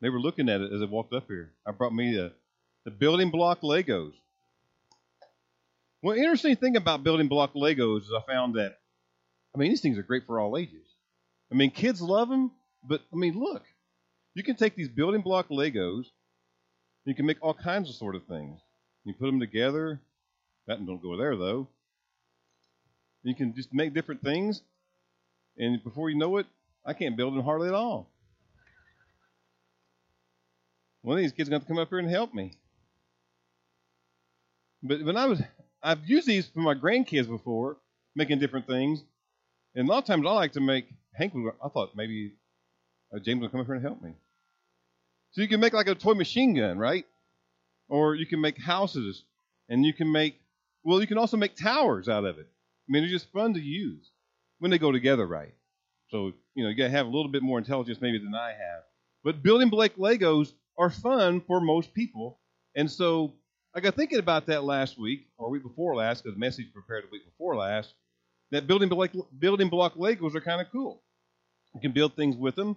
They were looking at it as I walked up here. I brought me the, the building block Legos. Well, interesting thing about building block Legos is I found that, I mean, these things are great for all ages. I mean, kids love them, but I mean, look, you can take these building block Legos, you can make all kinds of sort of things. You put them together. That don't go there though. You can just make different things, and before you know it, I can't build them hardly at all. One of these kids going to come up here and help me. But when I was, I've used these for my grandkids before, making different things. And a lot of times I like to make, Hank, I thought maybe uh, James would come up here and help me. So you can make like a toy machine gun, right? Or you can make houses, and you can make, well, you can also make towers out of it. I mean, they're just fun to use when they go together right. So, you know, you got to have a little bit more intelligence maybe than I have. But building Blake Legos are fun for most people. And so I got thinking about that last week, or week before last, because the message prepared the week before last, that building block, building block Legos are kind of cool. You can build things with them,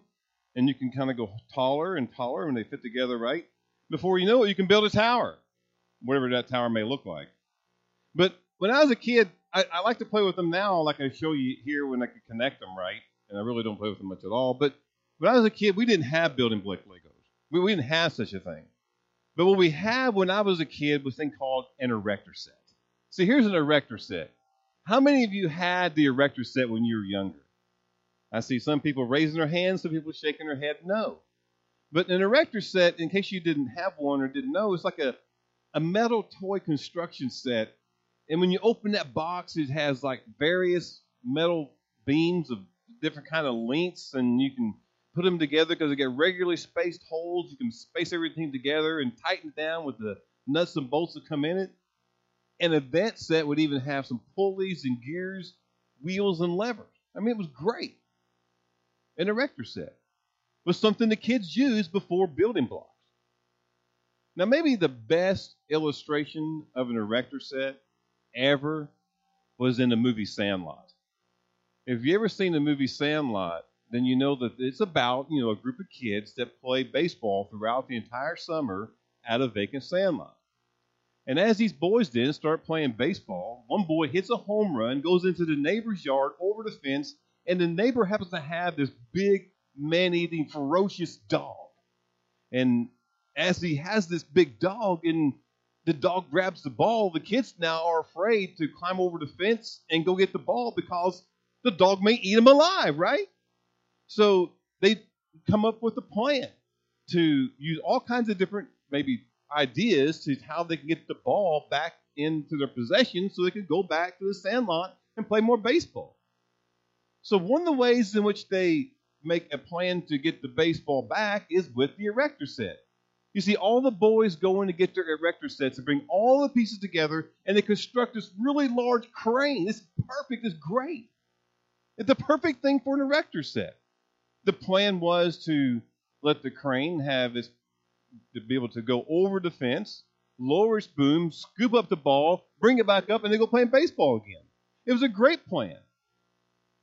and you can kind of go taller and taller when they fit together right. Before you know it, you can build a tower, whatever that tower may look like. But when I was a kid, I, I like to play with them now, like I show you here when I can connect them right. And I really don't play with them much at all. But when I was a kid, we didn't have building block Legos. We, we didn't have such a thing. But what we had when I was a kid was a thing called an erector set. So here's an erector set. How many of you had the erector set when you were younger? I see some people raising their hands, some people shaking their head no. But an erector set, in case you didn't have one or didn't know, it's like a, a metal toy construction set. And when you open that box, it has like various metal beams of different kind of lengths, and you can put them together because they get regularly spaced holes. You can space everything together and tighten it down with the nuts and bolts that come in it. An event set would even have some pulleys and gears, wheels and levers. I mean, it was great. An erector set was something the kids used before building blocks. Now, maybe the best illustration of an erector set ever was in the movie Sandlot. If you ever seen the movie Sandlot, then you know that it's about you know a group of kids that play baseball throughout the entire summer at a vacant sandlot. And as these boys did start playing baseball, one boy hits a home run, goes into the neighbor's yard over the fence, and the neighbor happens to have this big man-eating ferocious dog. And as he has this big dog and the dog grabs the ball, the kids now are afraid to climb over the fence and go get the ball because the dog may eat him alive, right? So they come up with a plan to use all kinds of different maybe ideas to how they can get the ball back into their possession so they can go back to the sandlot and play more baseball. So one of the ways in which they make a plan to get the baseball back is with the erector set. You see, all the boys go in to get their erector sets and bring all the pieces together, and they construct this really large crane. It's perfect. It's great. It's the perfect thing for an erector set the plan was to let the crane have its to be able to go over the fence, lower its boom, scoop up the ball, bring it back up, and then go playing baseball again. It was a great plan.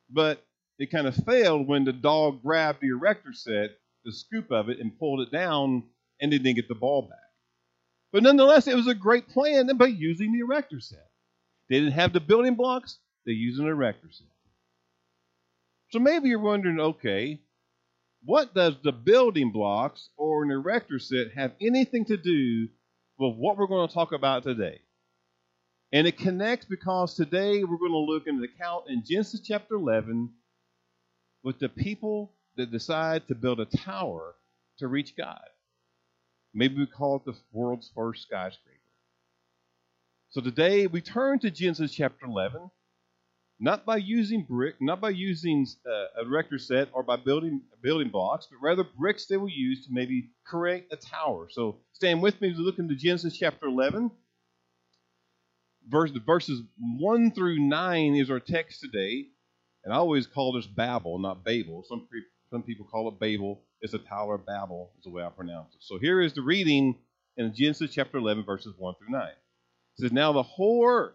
But it kind of failed when the dog grabbed the erector set, the scoop of it, and pulled it down and didn't get the ball back. But nonetheless, it was a great plan by using the erector set. They didn't have the building blocks, they used an erector set. So maybe you're wondering, okay, what does the building blocks or an erector set have anything to do with what we're going to talk about today? And it connects because today we're going to look into the account in Genesis chapter 11 with the people that decide to build a tower to reach God. Maybe we call it the world's first skyscraper. So today we turn to Genesis chapter 11 not by using brick, not by using uh, a erector set or by building building blocks, but rather bricks they will use to maybe create a tower. So stand with me as we look into Genesis chapter 11. Verse, verses 1 through 9 is our text today. And I always call this Babel, not Babel. Some, some people call it Babel. It's a Tower of Babel, is the way I pronounce it. So here is the reading in Genesis chapter 11, verses 1 through 9. It says, Now the whole earth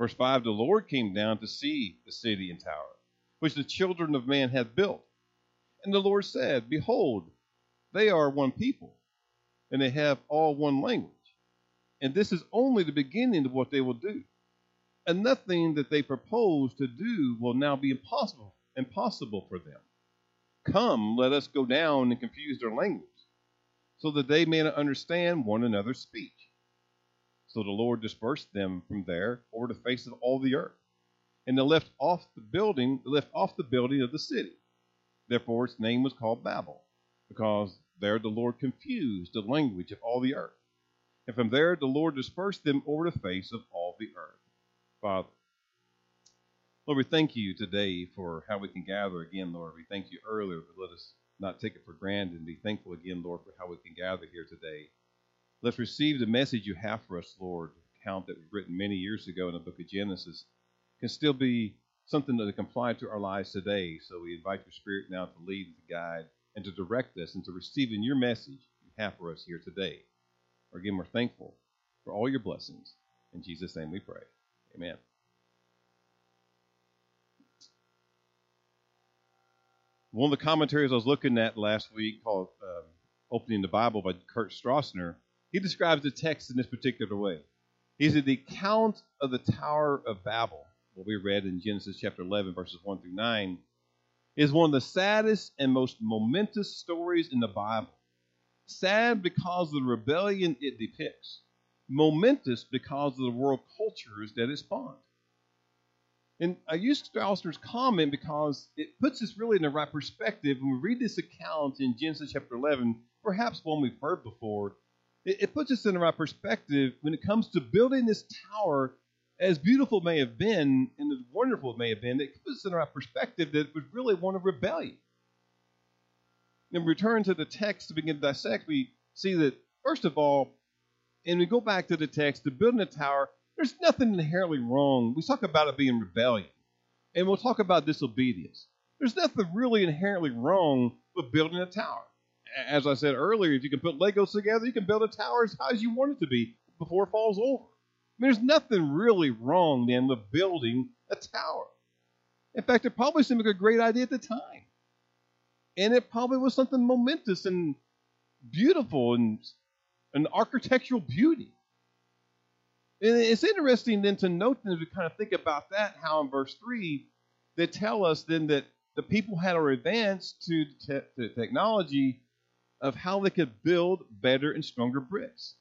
Verse 5 The Lord came down to see the city and tower, which the children of man had built. And the Lord said, Behold, they are one people, and they have all one language. And this is only the beginning of what they will do. And nothing that they propose to do will now be impossible, impossible for them. Come, let us go down and confuse their language, so that they may not understand one another's speech. So the Lord dispersed them from there over the face of all the earth. And they left off the building, left off the building of the city. Therefore its name was called Babel because there the Lord confused the language of all the earth. And from there the Lord dispersed them over the face of all the earth. Father, Lord, we thank you today for how we can gather again, Lord. We thank you earlier, but let us not take it for granted and be thankful again, Lord, for how we can gather here today. Let's receive the message you have for us, Lord. Account that was written many years ago in the book of Genesis can still be something that apply to our lives today. So we invite your Spirit now to lead and to guide and to direct us into receiving your message you have for us here today. Again, we're thankful for all your blessings. In Jesus' name we pray. Amen. One of the commentaries I was looking at last week called um, Opening the Bible by Kurt Strassner, he describes the text in this particular way. He said, The account of the Tower of Babel, what we read in Genesis chapter 11, verses 1 through 9, is one of the saddest and most momentous stories in the Bible. Sad because of the rebellion it depicts, momentous because of the world cultures that it spawned. And I use Strassner's comment because it puts us really in the right perspective. When we read this account in Genesis chapter 11, perhaps one we've heard before, it, it puts us in the right perspective when it comes to building this tower as beautiful may have been and as wonderful it may have been, it puts us in our perspective that it was really one of rebellion. And return to the text to begin to dissect, we see that, first of all, and we go back to the text, the building a tower, there's nothing inherently wrong. We talk about it being rebellion, and we'll talk about disobedience. There's nothing really inherently wrong with building a tower. As I said earlier, if you can put Legos together, you can build a tower as high as you want it to be before it falls over I mean, there's nothing really wrong then with building a tower. In fact, it probably seemed like a great idea at the time. And it probably was something momentous and beautiful and an architectural beauty. And it's interesting then to note then to kind of think about that, how in verse 3 they tell us then that the people had a advanced to, te- to technology of how they could build better and stronger bricks.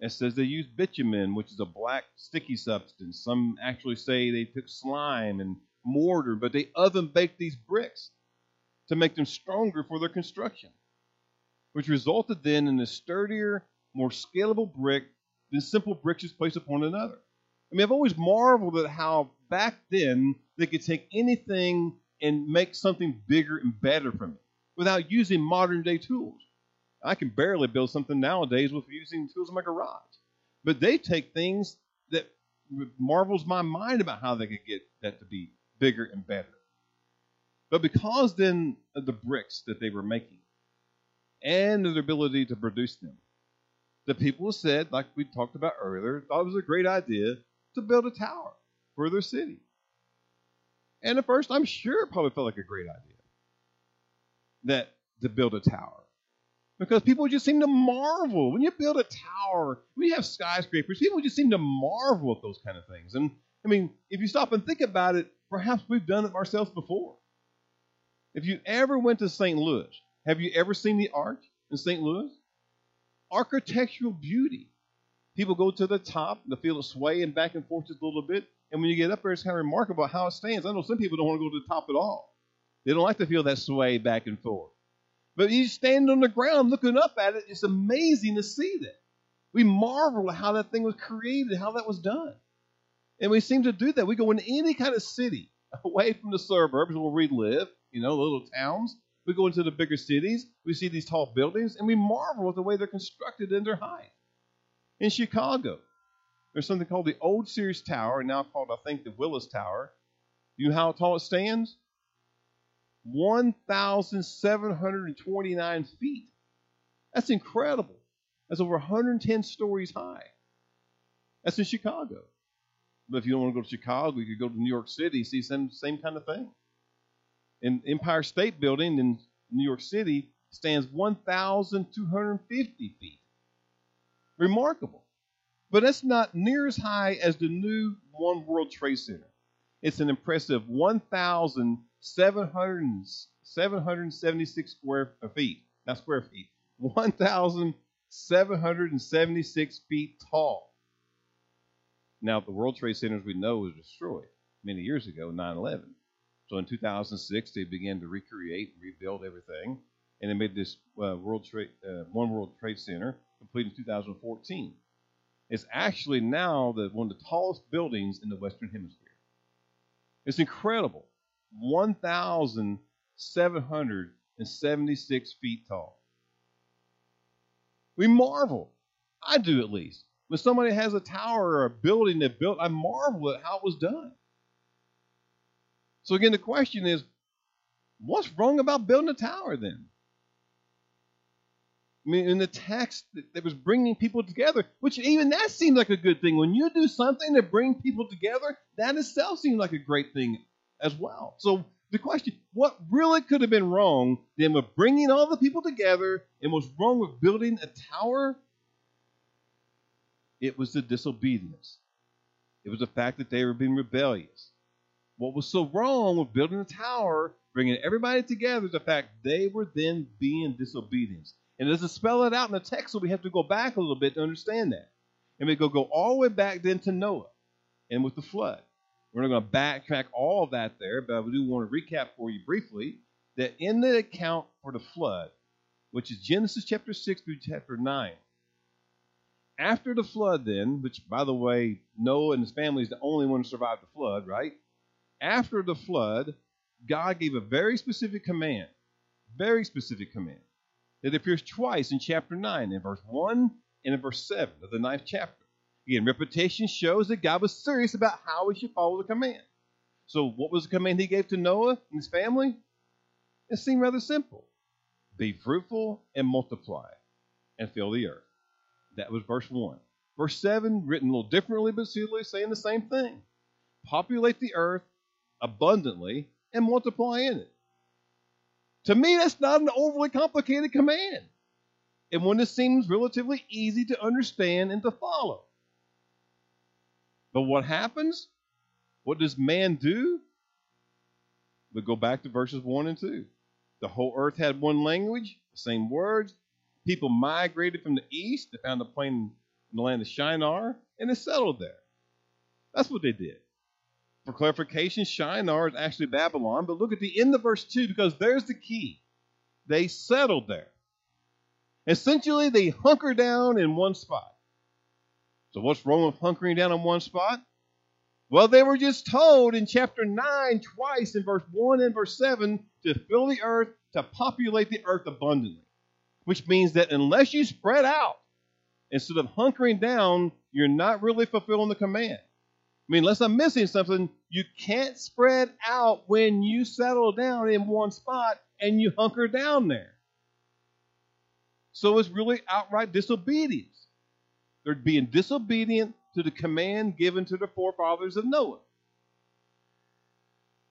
It says they used bitumen, which is a black sticky substance. Some actually say they took slime and mortar, but they oven baked these bricks to make them stronger for their construction, which resulted then in a sturdier, more scalable brick than simple bricks just placed upon another. I mean, I've always marveled at how back then they could take anything and make something bigger and better from it without using modern day tools. I can barely build something nowadays with using tools in my garage. But they take things that marvels my mind about how they could get that to be bigger and better. But because then of the bricks that they were making and their ability to produce them, the people said, like we talked about earlier, thought it was a great idea to build a tower for their city. And at first, I'm sure it probably felt like a great idea that to build a tower because people just seem to marvel when you build a tower, when you have skyscrapers. People just seem to marvel at those kind of things. And I mean, if you stop and think about it, perhaps we've done it ourselves before. If you ever went to St. Louis, have you ever seen the arch in St. Louis? Architectural beauty. People go to the top, they feel it sway and back and forth just a little bit. And when you get up there, it's kind of remarkable how it stands. I know some people don't want to go to the top at all. They don't like to feel that sway back and forth. But you stand on the ground looking up at it, it's amazing to see that. We marvel at how that thing was created, how that was done. And we seem to do that. We go in any kind of city away from the suburbs where we live, you know, little towns, We go into the bigger cities, we see these tall buildings, and we marvel at the way they're constructed and their height. In Chicago, there's something called the Old Sears Tower, now called, I think, the Willis Tower. You know how tall it stands? 1,729 feet. That's incredible. That's over 110 stories high. That's in Chicago. But if you don't want to go to Chicago, you could go to New York City, see some same kind of thing. And Empire State Building in New York City stands 1,250 feet. Remarkable. But that's not near as high as the new One World Trade Center. It's an impressive 1,776 square feet. Not square feet. 1,776 feet tall. Now, the World Trade Center, as we know, was destroyed many years ago, 9 11. So in 2006, they began to recreate and rebuild everything, and they made this uh, World Trade, uh, One World Trade Center complete in 2014. It's actually now the, one of the tallest buildings in the Western Hemisphere. It's incredible. 1,776 feet tall. We marvel. I do at least. When somebody has a tower or a building they built, I marvel at how it was done. So again, the question is, what's wrong about building a tower then? I mean, in the text that was bringing people together, which even that seems like a good thing. When you do something to bring people together, that itself seems like a great thing as well. So the question, what really could have been wrong then with bringing all the people together and what's wrong with building a tower? It was the disobedience. It was the fact that they were being rebellious. What was so wrong with building a tower, bringing everybody together, is the fact they were then being disobedient. And it doesn't spell it out in the text, so we have to go back a little bit to understand that. And we go go all the way back then to Noah and with the flood. We're not going to backtrack all of that there, but I do want to recap for you briefly that in the account for the flood, which is Genesis chapter 6 through chapter 9, after the flood, then, which by the way, Noah and his family is the only one to survive the flood, right? After the flood, God gave a very specific command, very specific command that appears twice in chapter 9, in verse 1 and in verse 7 of the ninth chapter. Again, repetition shows that God was serious about how we should follow the command. So, what was the command he gave to Noah and his family? It seemed rather simple be fruitful and multiply and fill the earth. That was verse 1. Verse 7, written a little differently, but still saying the same thing populate the earth abundantly and multiply in it. To me, that's not an overly complicated command. And one that seems relatively easy to understand and to follow. But what happens? What does man do? We go back to verses 1 and 2. The whole earth had one language, the same words. People migrated from the east. They found a plain in the land of Shinar, and they settled there. That's what they did. For clarification, Shinar is actually Babylon, but look at the end of verse 2 because there's the key. They settled there. Essentially, they hunker down in one spot. So, what's wrong with hunkering down in one spot? Well, they were just told in chapter 9 twice in verse 1 and verse 7 to fill the earth, to populate the earth abundantly. Which means that unless you spread out, instead of hunkering down, you're not really fulfilling the command. I mean, unless I'm missing something, you can't spread out when you settle down in one spot and you hunker down there. So it's really outright disobedience. They're being disobedient to the command given to the forefathers of Noah.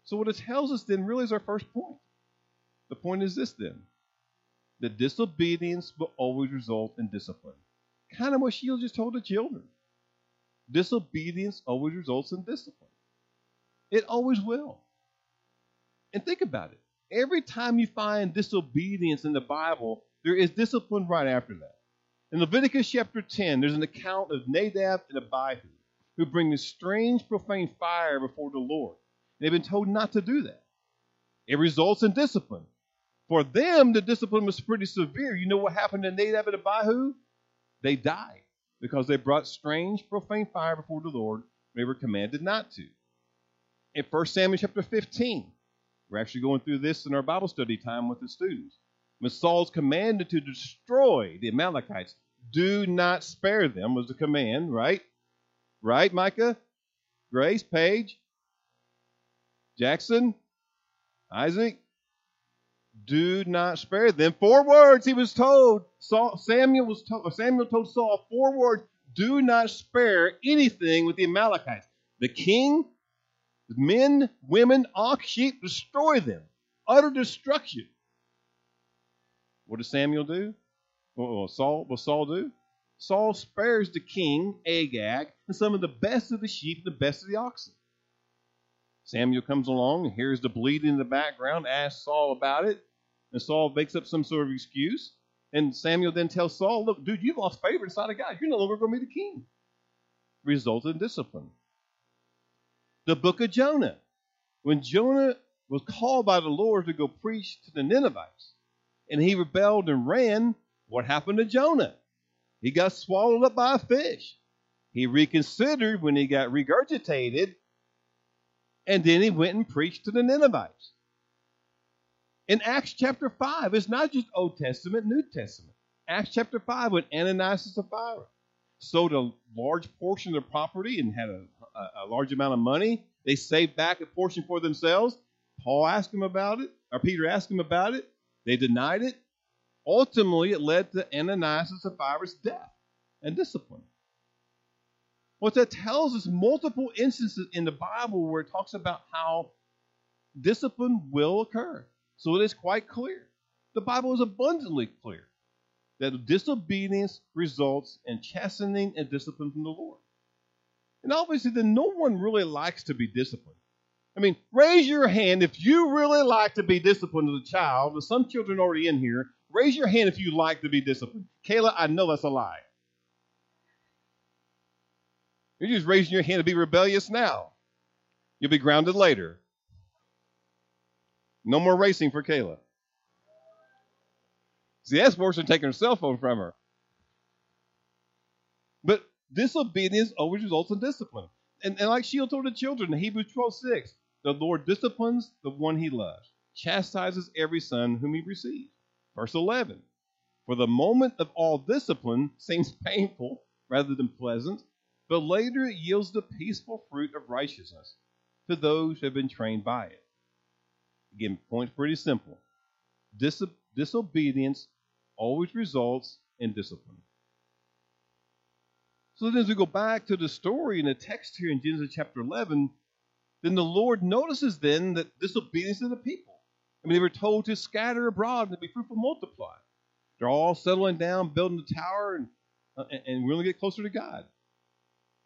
So, what it tells us then really is our first point. The point is this then that disobedience will always result in discipline. Kind of what Sheila just told the children. Disobedience always results in discipline. It always will. And think about it. Every time you find disobedience in the Bible, there is discipline right after that. In Leviticus chapter 10, there's an account of Nadab and Abihu who bring this strange, profane fire before the Lord. They've been told not to do that. It results in discipline. For them, the discipline was pretty severe. You know what happened to Nadab and Abihu? They died because they brought strange, profane fire before the Lord. They were commanded not to. In 1 Samuel chapter 15, We're actually going through this in our Bible study time with the students. When Saul's commanded to destroy the Amalekites, do not spare them was the command, right? Right, Micah? Grace, Paige, Jackson, Isaac? Do not spare them. Four words he was told. Saul, Samuel was told, Samuel told Saul four words. Do not spare anything with the Amalekites. The king, men, women, ox, sheep, destroy them. Utter destruction. What does Samuel do? What Saul, what Saul do? Saul spares the king, Agag, and some of the best of the sheep and the best of the oxen. Samuel comes along and hears the bleeding in the background, asks Saul about it, and Saul makes up some sort of excuse. And Samuel then tells Saul, Look, dude, you've lost favor inside of God. You're no longer going to be the king. Resulted in discipline. The book of Jonah. When Jonah was called by the Lord to go preach to the Ninevites, and he rebelled and ran, what happened to Jonah? He got swallowed up by a fish. He reconsidered when he got regurgitated, and then he went and preached to the Ninevites. In Acts chapter 5, it's not just Old Testament, New Testament. Acts chapter 5, when Ananias and Sapphira sold a large portion of their property and had a, a, a large amount of money, they saved back a portion for themselves. Paul asked them about it, or Peter asked them about it. They denied it. Ultimately, it led to Ananias and Sapphira's death and discipline. What that tells us multiple instances in the Bible where it talks about how discipline will occur. So it is quite clear. The Bible is abundantly clear that disobedience results in chastening and discipline from the Lord. And obviously, then no one really likes to be disciplined. I mean, raise your hand if you really like to be disciplined as a child. There's some children already in here. Raise your hand if you like to be disciplined. Kayla, I know that's a lie. You're just raising your hand to be rebellious now. You'll be grounded later. No more racing for Kayla. See, that's worse than taking her cell phone from her. But disobedience always results in discipline. And, and like Sheila told the children in Hebrews 12 6, the Lord disciplines the one he loves, chastises every son whom he receives. Verse 11, for the moment of all discipline seems painful rather than pleasant, but later it yields the peaceful fruit of righteousness to those who have been trained by it. Again, point's pretty simple. Dis- disobedience always results in discipline. So then, as we go back to the story in the text here in Genesis chapter 11, then the Lord notices then that disobedience of the people. I mean, they were told to scatter abroad and to be fruitful, and multiply. They're all settling down, building the tower, and, uh, and really get closer to God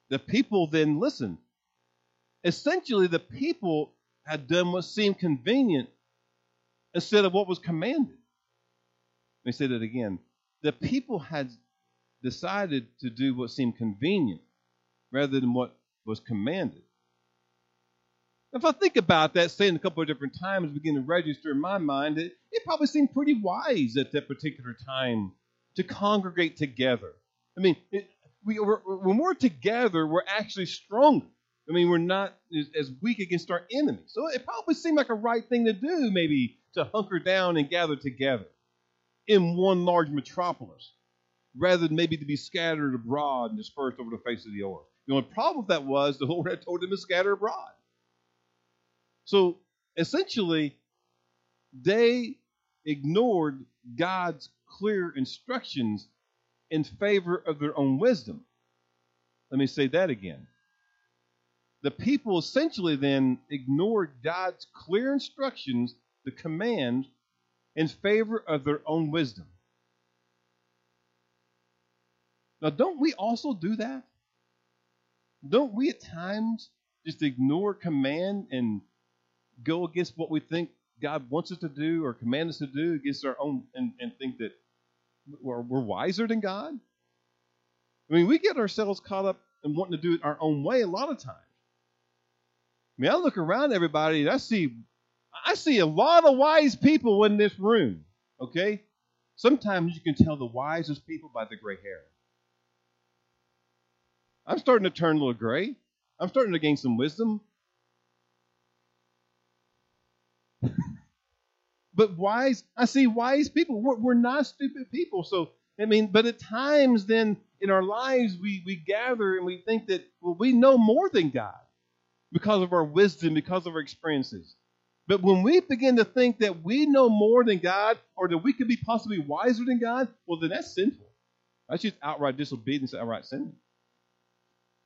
the people then listened. Essentially, the people had done what seemed convenient instead of what was commanded. Let me say that again. The people had decided to do what seemed convenient rather than what was commanded. If I think about that, saying a couple of different times, begin to register in my mind, it, it probably seemed pretty wise at that particular time to congregate together. I mean, it, we, when we're together, we're actually stronger. I mean, we're not as weak against our enemies. So it probably seemed like a right thing to do, maybe to hunker down and gather together in one large metropolis, rather than maybe to be scattered abroad and dispersed over the face of the earth. The only problem with that was the Lord had told them to scatter abroad. So essentially, they ignored God's clear instructions in favor of their own wisdom. Let me say that again. The people essentially then ignored God's clear instructions, the command, in favor of their own wisdom. Now, don't we also do that? Don't we at times just ignore command and go against what we think God wants us to do or command us to do against our own and, and think that we're, we're wiser than God? I mean, we get ourselves caught up in wanting to do it our own way a lot of times. I mean, I look around everybody and I see I see a lot of wise people in this room. Okay? Sometimes you can tell the wisest people by the gray hair. I'm starting to turn a little gray. I'm starting to gain some wisdom. But wise. I see wise people. We're, we're not stupid people. So I mean, but at times then in our lives we we gather and we think that well we know more than God because of our wisdom, because of our experiences. But when we begin to think that we know more than God or that we could be possibly wiser than God, well, then that's sinful. That's just outright disobedience, outright sin.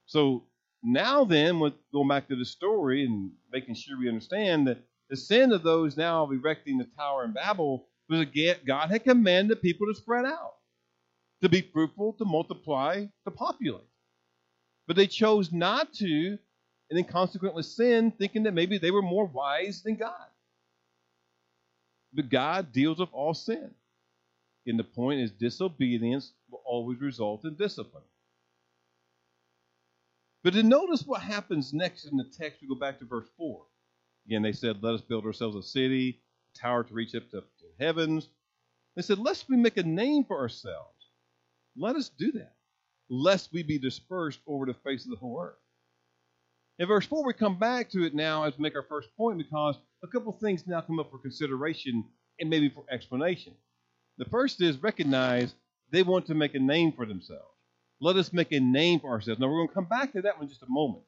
So now, then, with going back to the story and making sure we understand that the sin of those now of erecting the tower in Babel was again God had commanded people to spread out, to be fruitful, to multiply, to populate. But they chose not to, and then consequently sin, thinking that maybe they were more wise than God. But God deals with all sin. And the point is, disobedience will always result in discipline. But to notice what happens next in the text, we go back to verse 4. Again, they said, Let us build ourselves a city, a tower to reach up to, to heavens. They said, Lest we make a name for ourselves. Let us do that, lest we be dispersed over the face of the whole earth. In verse 4, we come back to it now as we make our first point because a couple things now come up for consideration and maybe for explanation. The first is recognize they want to make a name for themselves. Let us make a name for ourselves. Now, we're going to come back to that one in just a moment.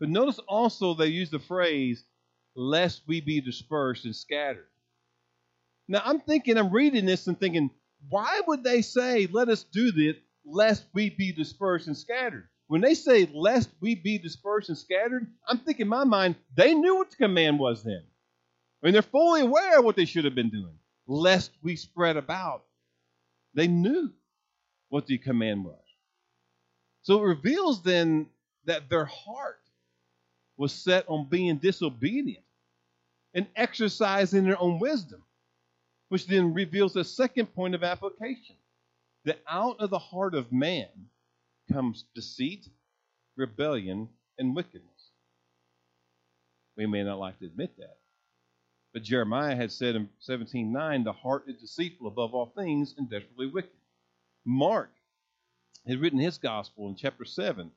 But notice also they use the phrase, lest we be dispersed and scattered. Now, I'm thinking, I'm reading this and thinking, why would they say, let us do this, lest we be dispersed and scattered? When they say, lest we be dispersed and scattered, I'm thinking in my mind, they knew what the command was then. I mean, they're fully aware of what they should have been doing, lest we spread about. They knew what the command was. So it reveals then that their heart was set on being disobedient and exercising their own wisdom, which then reveals a second point of application that out of the heart of man comes deceit, rebellion, and wickedness. We may not like to admit that. But Jeremiah had said in 17:9, the heart is deceitful above all things and desperately wicked. Mark had written his gospel in chapter 7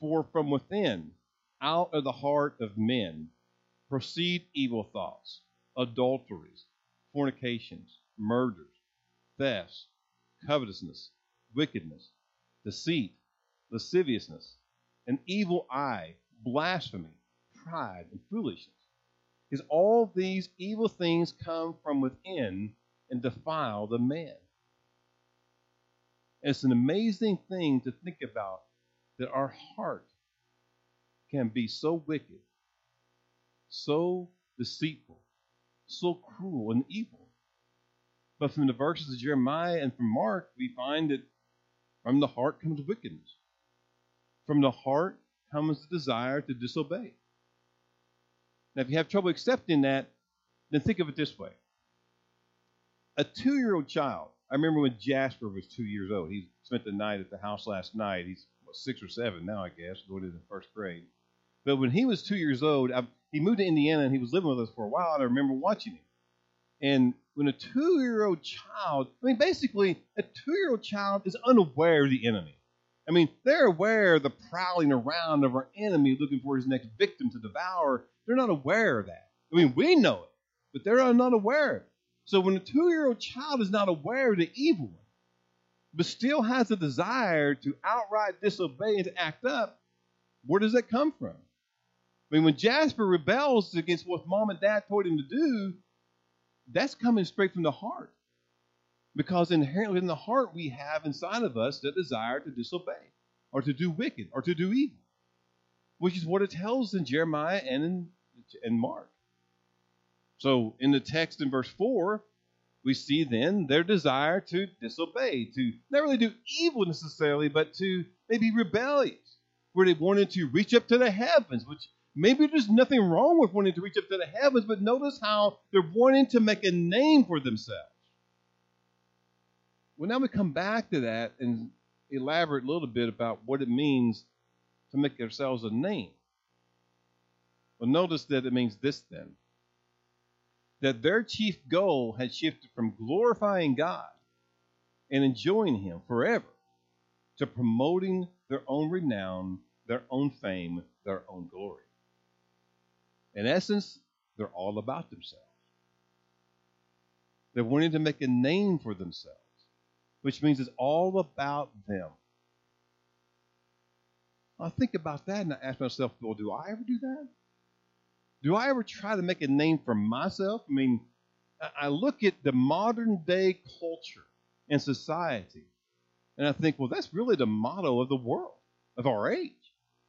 For from within, out of the heart of men, proceed evil thoughts, adulteries, fornications, murders, thefts, covetousness, wickedness deceit, lasciviousness, an evil eye, blasphemy, pride, and foolishness. Is all these evil things come from within and defile the man. It's an amazing thing to think about that our heart can be so wicked, so deceitful, so cruel and evil. But from the verses of Jeremiah and from Mark, we find that from the heart comes wickedness. From the heart comes the desire to disobey. Now, if you have trouble accepting that, then think of it this way. A two year old child, I remember when Jasper was two years old. He spent the night at the house last night. He's six or seven now, I guess, going into the first grade. But when he was two years old, I, he moved to Indiana and he was living with us for a while, and I remember watching him. And when a two year old child, I mean, basically, a two year old child is unaware of the enemy. I mean, they're aware of the prowling around of our enemy looking for his next victim to devour. They're not aware of that. I mean, we know it, but they're not aware. So when a two year old child is not aware of the evil one, but still has a desire to outright disobey and to act up, where does that come from? Mean, when Jasper rebels against what mom and dad told him to do, that's coming straight from the heart. Because inherently in the heart, we have inside of us the desire to disobey, or to do wicked, or to do evil, which is what it tells in Jeremiah and in, in Mark. So in the text in verse 4, we see then their desire to disobey, to not really do evil necessarily, but to maybe rebellious, where they wanted to reach up to the heavens, which Maybe there's nothing wrong with wanting to reach up to the heavens, but notice how they're wanting to make a name for themselves. Well, now we come back to that and elaborate a little bit about what it means to make ourselves a name. Well, notice that it means this then that their chief goal had shifted from glorifying God and enjoying Him forever to promoting their own renown, their own fame, their own glory. In essence, they're all about themselves. They're wanting to make a name for themselves, which means it's all about them. I think about that and I ask myself, well, do I ever do that? Do I ever try to make a name for myself? I mean, I look at the modern day culture and society, and I think, well, that's really the motto of the world, of our age,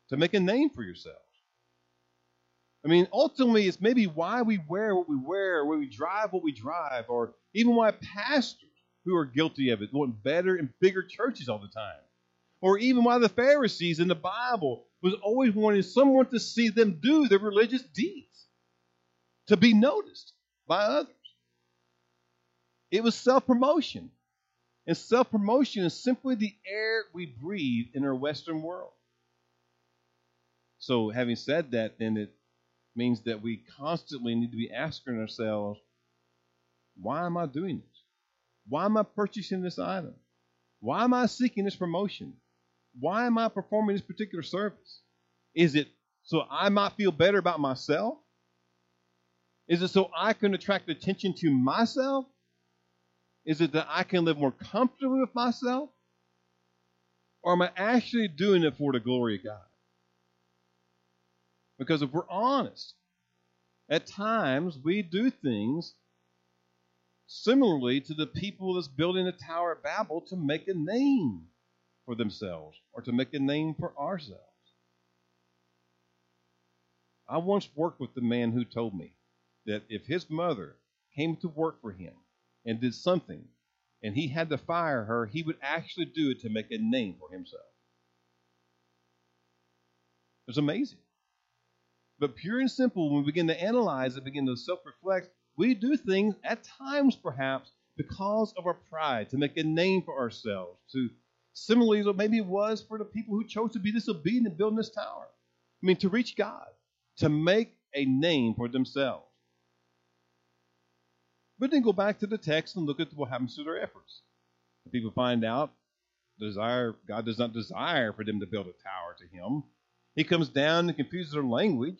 to make a name for yourself. I mean, ultimately, it's maybe why we wear what we wear, why we drive what we drive, or even why pastors who are guilty of it want better and bigger churches all the time. Or even why the Pharisees in the Bible was always wanting someone to see them do their religious deeds, to be noticed by others. It was self promotion. And self promotion is simply the air we breathe in our Western world. So, having said that, then it means that we constantly need to be asking ourselves, why am I doing this? Why am I purchasing this item? Why am I seeking this promotion? Why am I performing this particular service? Is it so I might feel better about myself? Is it so I can attract attention to myself? Is it that I can live more comfortably with myself? Or am I actually doing it for the glory of God? Because if we're honest, at times we do things similarly to the people that's building the Tower of Babel to make a name for themselves or to make a name for ourselves. I once worked with the man who told me that if his mother came to work for him and did something and he had to fire her, he would actually do it to make a name for himself. It's amazing. But pure and simple, when we begin to analyze and begin to self reflect, we do things at times perhaps because of our pride, to make a name for ourselves, to similarly, maybe it was for the people who chose to be disobedient in building this tower. I mean, to reach God, to make a name for themselves. But then go back to the text and look at what happens to their efforts. The people find out desire God does not desire for them to build a tower to him. He comes down and confuses their language,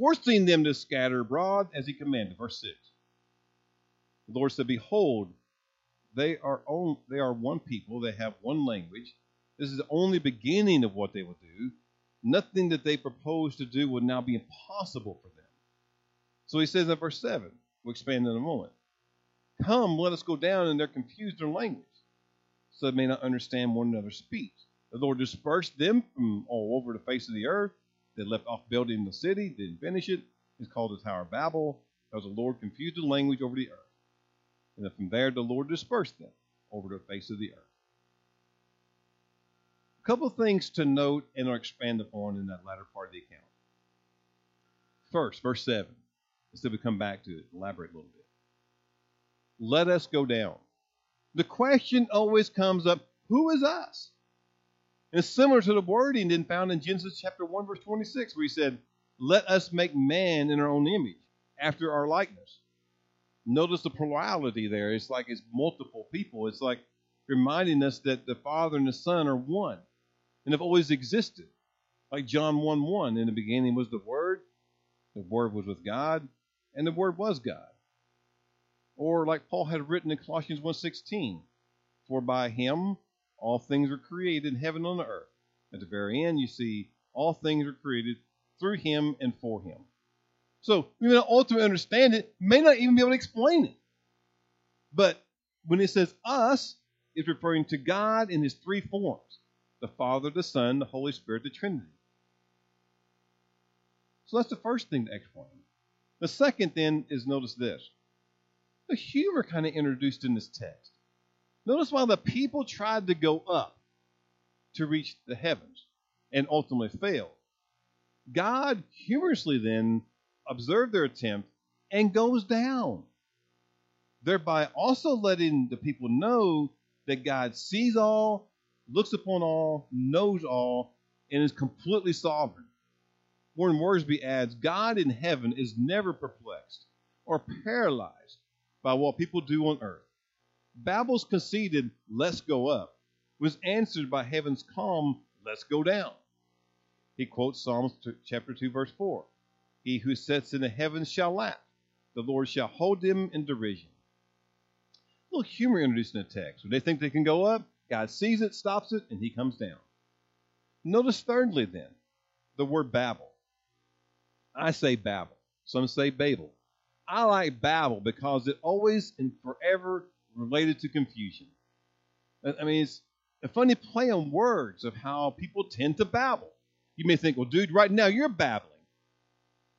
forcing them to scatter abroad as he commanded. Verse 6. The Lord said, Behold, they are they are one people, they have one language. This is the only beginning of what they will do. Nothing that they propose to do will now be impossible for them. So he says in verse 7, we'll expand in a moment. Come, let us go down, and they're confused in language, so they may not understand one another's speech. The Lord dispersed them from all over the face of the earth. They left off building the city, didn't finish it. It's called the Tower of Babel, because the Lord confused the language over the earth. And then from there, the Lord dispersed them over the face of the earth. A couple things to note and or expand upon in that latter part of the account. First, verse 7. Instead, we come back to it, elaborate a little bit. Let us go down. The question always comes up who is us? And it's similar to the wording then found in Genesis chapter 1, verse 26, where he said, Let us make man in our own image, after our likeness. Notice the plurality there. It's like it's multiple people. It's like reminding us that the Father and the Son are one and have always existed. Like John 1 1, in the beginning was the Word, the Word was with God, and the Word was God. Or like Paul had written in Colossians 1.16, For by him all things were created in heaven and on earth. At the very end, you see all things are created through him and for him. So we may not ultimately understand it, may not even be able to explain it. But when it says us, it's referring to God in his three forms the Father, the Son, the Holy Spirit, the Trinity. So that's the first thing to explain. The second then is notice this. The humor kind of introduced in this text. Notice while the people tried to go up to reach the heavens and ultimately failed, God humorously then observed their attempt and goes down, thereby also letting the people know that God sees all, looks upon all, knows all, and is completely sovereign. Warren Wiersbe adds God in heaven is never perplexed or paralyzed by what people do on earth. Babel's conceded, let's go up, was answered by heaven's calm, let's go down. He quotes Psalms chapter 2, verse 4. He who sits in the heavens shall laugh. The Lord shall hold him in derision. A little humor introduced in the text. When they think they can go up, God sees it, stops it, and he comes down. Notice thirdly then, the word Babel. I say Babel. Some say Babel. I like Babel because it always and forever related to confusion. I mean, it's a funny play on words of how people tend to babble. You may think, well, dude, right now you're babbling.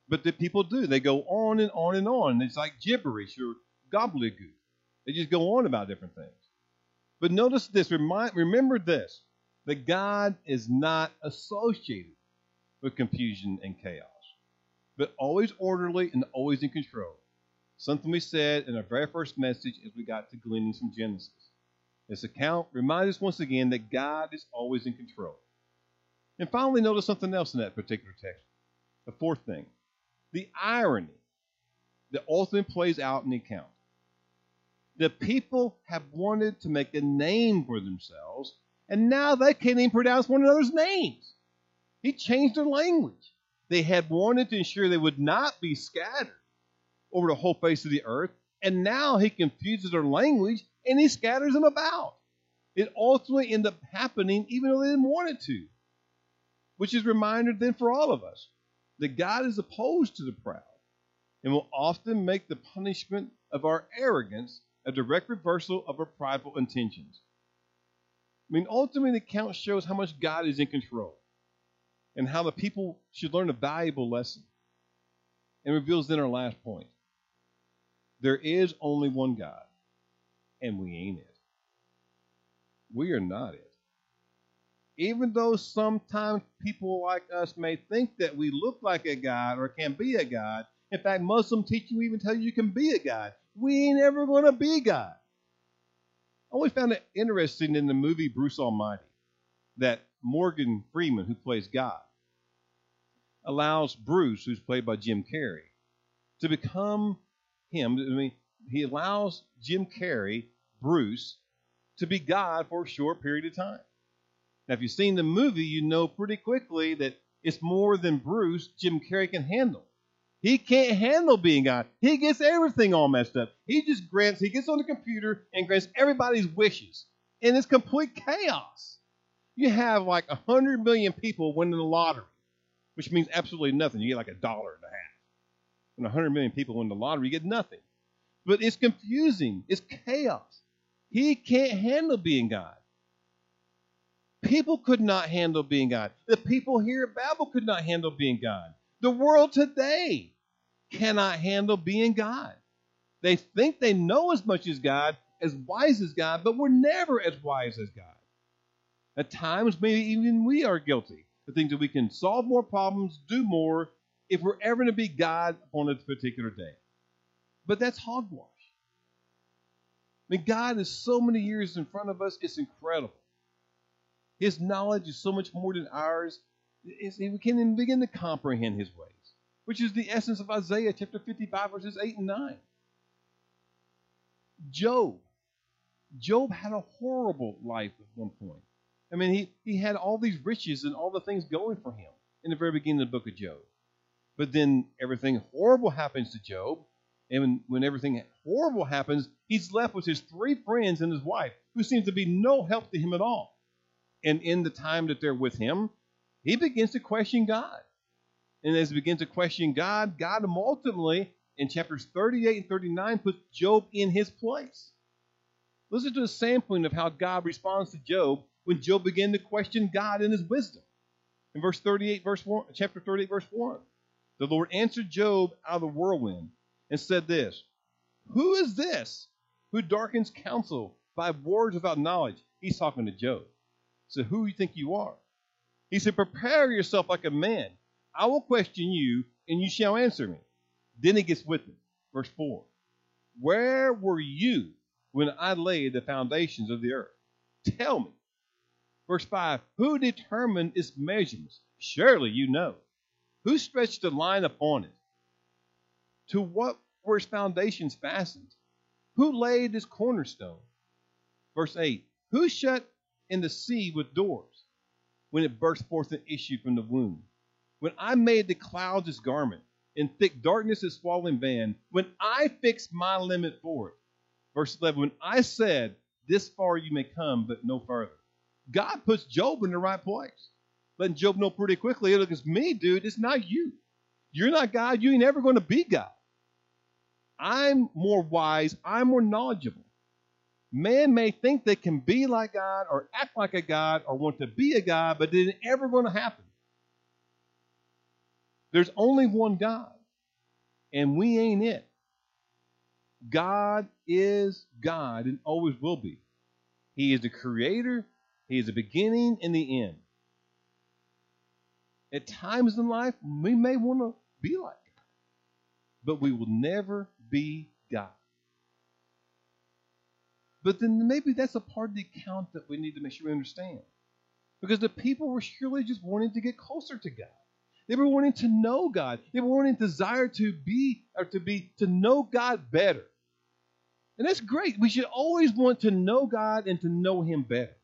But the people do. They go on and on and on. It's like gibberish or gobbledygook. They just go on about different things. But notice this. Remind, remember this that God is not associated with confusion and chaos, but always orderly and always in control. Something we said in our very first message as we got to gleanings from Genesis. This account reminds us once again that God is always in control. And finally, notice something else in that particular text. The fourth thing the irony that ultimately plays out in the account. The people have wanted to make a name for themselves, and now they can't even pronounce one another's names. He changed their language. They had wanted to ensure they would not be scattered over the whole face of the earth, and now he confuses their language and he scatters them about. It ultimately ends up happening even though they didn't want it to. Which is a reminder then for all of us that God is opposed to the proud and will often make the punishment of our arrogance a direct reversal of our prideful intentions. I mean, ultimately, the account shows how much God is in control and how the people should learn a valuable lesson. And reveals then our last point. There is only one God, and we ain't it. We are not it. Even though sometimes people like us may think that we look like a God or can be a God, in fact, Muslim teaching even tell you you can be a God. We ain't ever going to be God. I always found it interesting in the movie Bruce Almighty that Morgan Freeman, who plays God, allows Bruce, who's played by Jim Carrey, to become him. I mean, he allows Jim Carrey, Bruce, to be God for a short period of time. Now, if you've seen the movie, you know pretty quickly that it's more than Bruce Jim Carrey can handle. He can't handle being God. He gets everything all messed up. He just grants, he gets on the computer and grants everybody's wishes. And it's complete chaos. You have like 100 million people winning the lottery, which means absolutely nothing. You get like a dollar and a half. When 100 million people win the lottery, get nothing. But it's confusing, it's chaos. He can't handle being God. People could not handle being God. The people here at Babel could not handle being God. The world today cannot handle being God. They think they know as much as God, as wise as God, but we're never as wise as God. At times, maybe even we are guilty. The things that we can solve more problems, do more, if we're ever going to be God on a particular day. But that's hogwash. I mean, God is so many years in front of us, it's incredible. His knowledge is so much more than ours. It's, we can't even begin to comprehend his ways, which is the essence of Isaiah chapter 55, verses 8 and 9. Job. Job had a horrible life at one point. I mean, he, he had all these riches and all the things going for him in the very beginning of the book of Job. But then everything horrible happens to Job. And when, when everything horrible happens, he's left with his three friends and his wife, who seems to be no help to him at all. And in the time that they're with him, he begins to question God. And as he begins to question God, God ultimately, in chapters 38 and 39, puts Job in his place. Listen to the sampling of how God responds to Job when Job began to question God in his wisdom. In verse 38, verse 1, chapter 38, verse 1. The Lord answered Job out of the whirlwind and said this Who is this who darkens counsel by words without knowledge? He's talking to Job. So who do you think you are? He said, Prepare yourself like a man. I will question you, and you shall answer me. Then he gets with it. Verse 4. Where were you when I laid the foundations of the earth? Tell me. Verse 5. Who determined its measurements? Surely you know. Who stretched a line upon it? To what were its foundations fastened? Who laid its cornerstone? Verse 8 Who shut in the sea with doors when it burst forth and issued from the womb? When I made the clouds its garment, and thick darkness its swallowing band, when I fixed my limit for it, Verse 11 When I said, This far you may come, but no further, God puts Job in the right place. Letting Job know pretty quickly, look, it's me, dude. It's not you. You're not God. You ain't ever going to be God. I'm more wise. I'm more knowledgeable. Man may think they can be like God or act like a God or want to be a God, but it ain't ever going to happen. There's only one God, and we ain't it. God is God and always will be. He is the creator, He is the beginning and the end. At times in life, we may want to be like God, but we will never be God. But then maybe that's a part of the account that we need to make sure we understand. Because the people were surely just wanting to get closer to God. They were wanting to know God. They were wanting desire to be or to be to know God better. And that's great. We should always want to know God and to know Him better.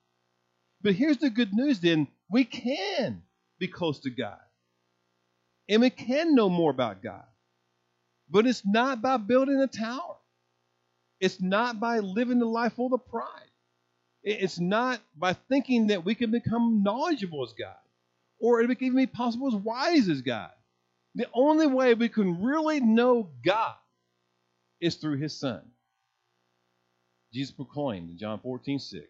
But here's the good news then we can be close to God. And we can know more about God. But it's not by building a tower. It's not by living a life full of pride. It's not by thinking that we can become knowledgeable as God or it can even be possible as wise as God. The only way we can really know God is through His Son. Jesus proclaimed in John 14, 6,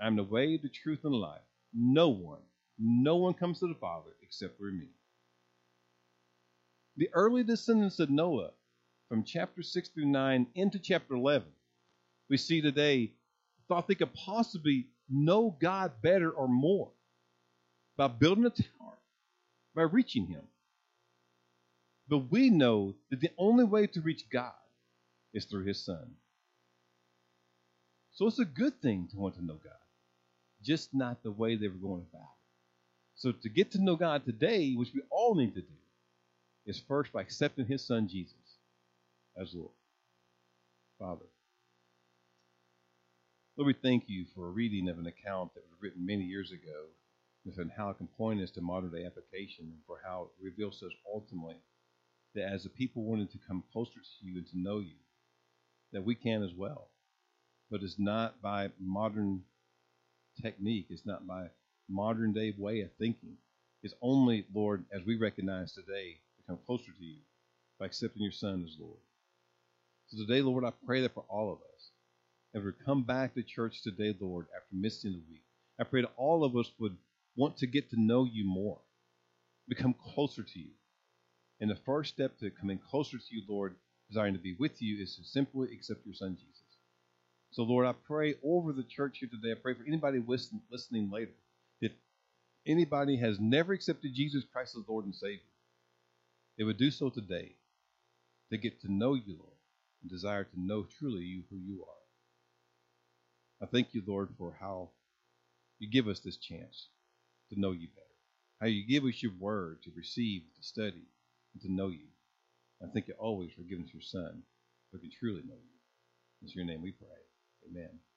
I am the way, the truth, and the life. No one, no one comes to the Father except through me. The early descendants of Noah from chapter 6 through 9 into chapter 11, we see today thought they could possibly know God better or more by building a tower, by reaching Him. But we know that the only way to reach God is through His Son. So it's a good thing to want to know God, just not the way they were going about. So to get to know God today, which we all need to do, is first by accepting His Son Jesus as Lord. Father. Lord, we thank you for a reading of an account that was written many years ago and how it can point us to modern day application and for how it reveals to us ultimately that as the people wanted to come closer to you and to know you, that we can as well. But it's not by modern technique, it's not by modern day way of thinking. is only, Lord, as we recognize today, to come closer to you by accepting your Son as Lord. So today, Lord, I pray that for all of us, as we come back to church today, Lord, after missing the week, I pray that all of us would want to get to know you more, become closer to you. And the first step to coming closer to you, Lord, desiring to be with you, is to simply accept your Son, Jesus. So, Lord, I pray over the church here today. I pray for anybody listen, listening later. Anybody has never accepted Jesus Christ as Lord and Savior, they would do so today to get to know you, Lord and desire to know truly you who you are. I thank you, Lord, for how you give us this chance to know you better. How you give us your word to receive, to study, and to know you. I thank you always for giving us your son, so we can truly know you. In your name we pray. Amen.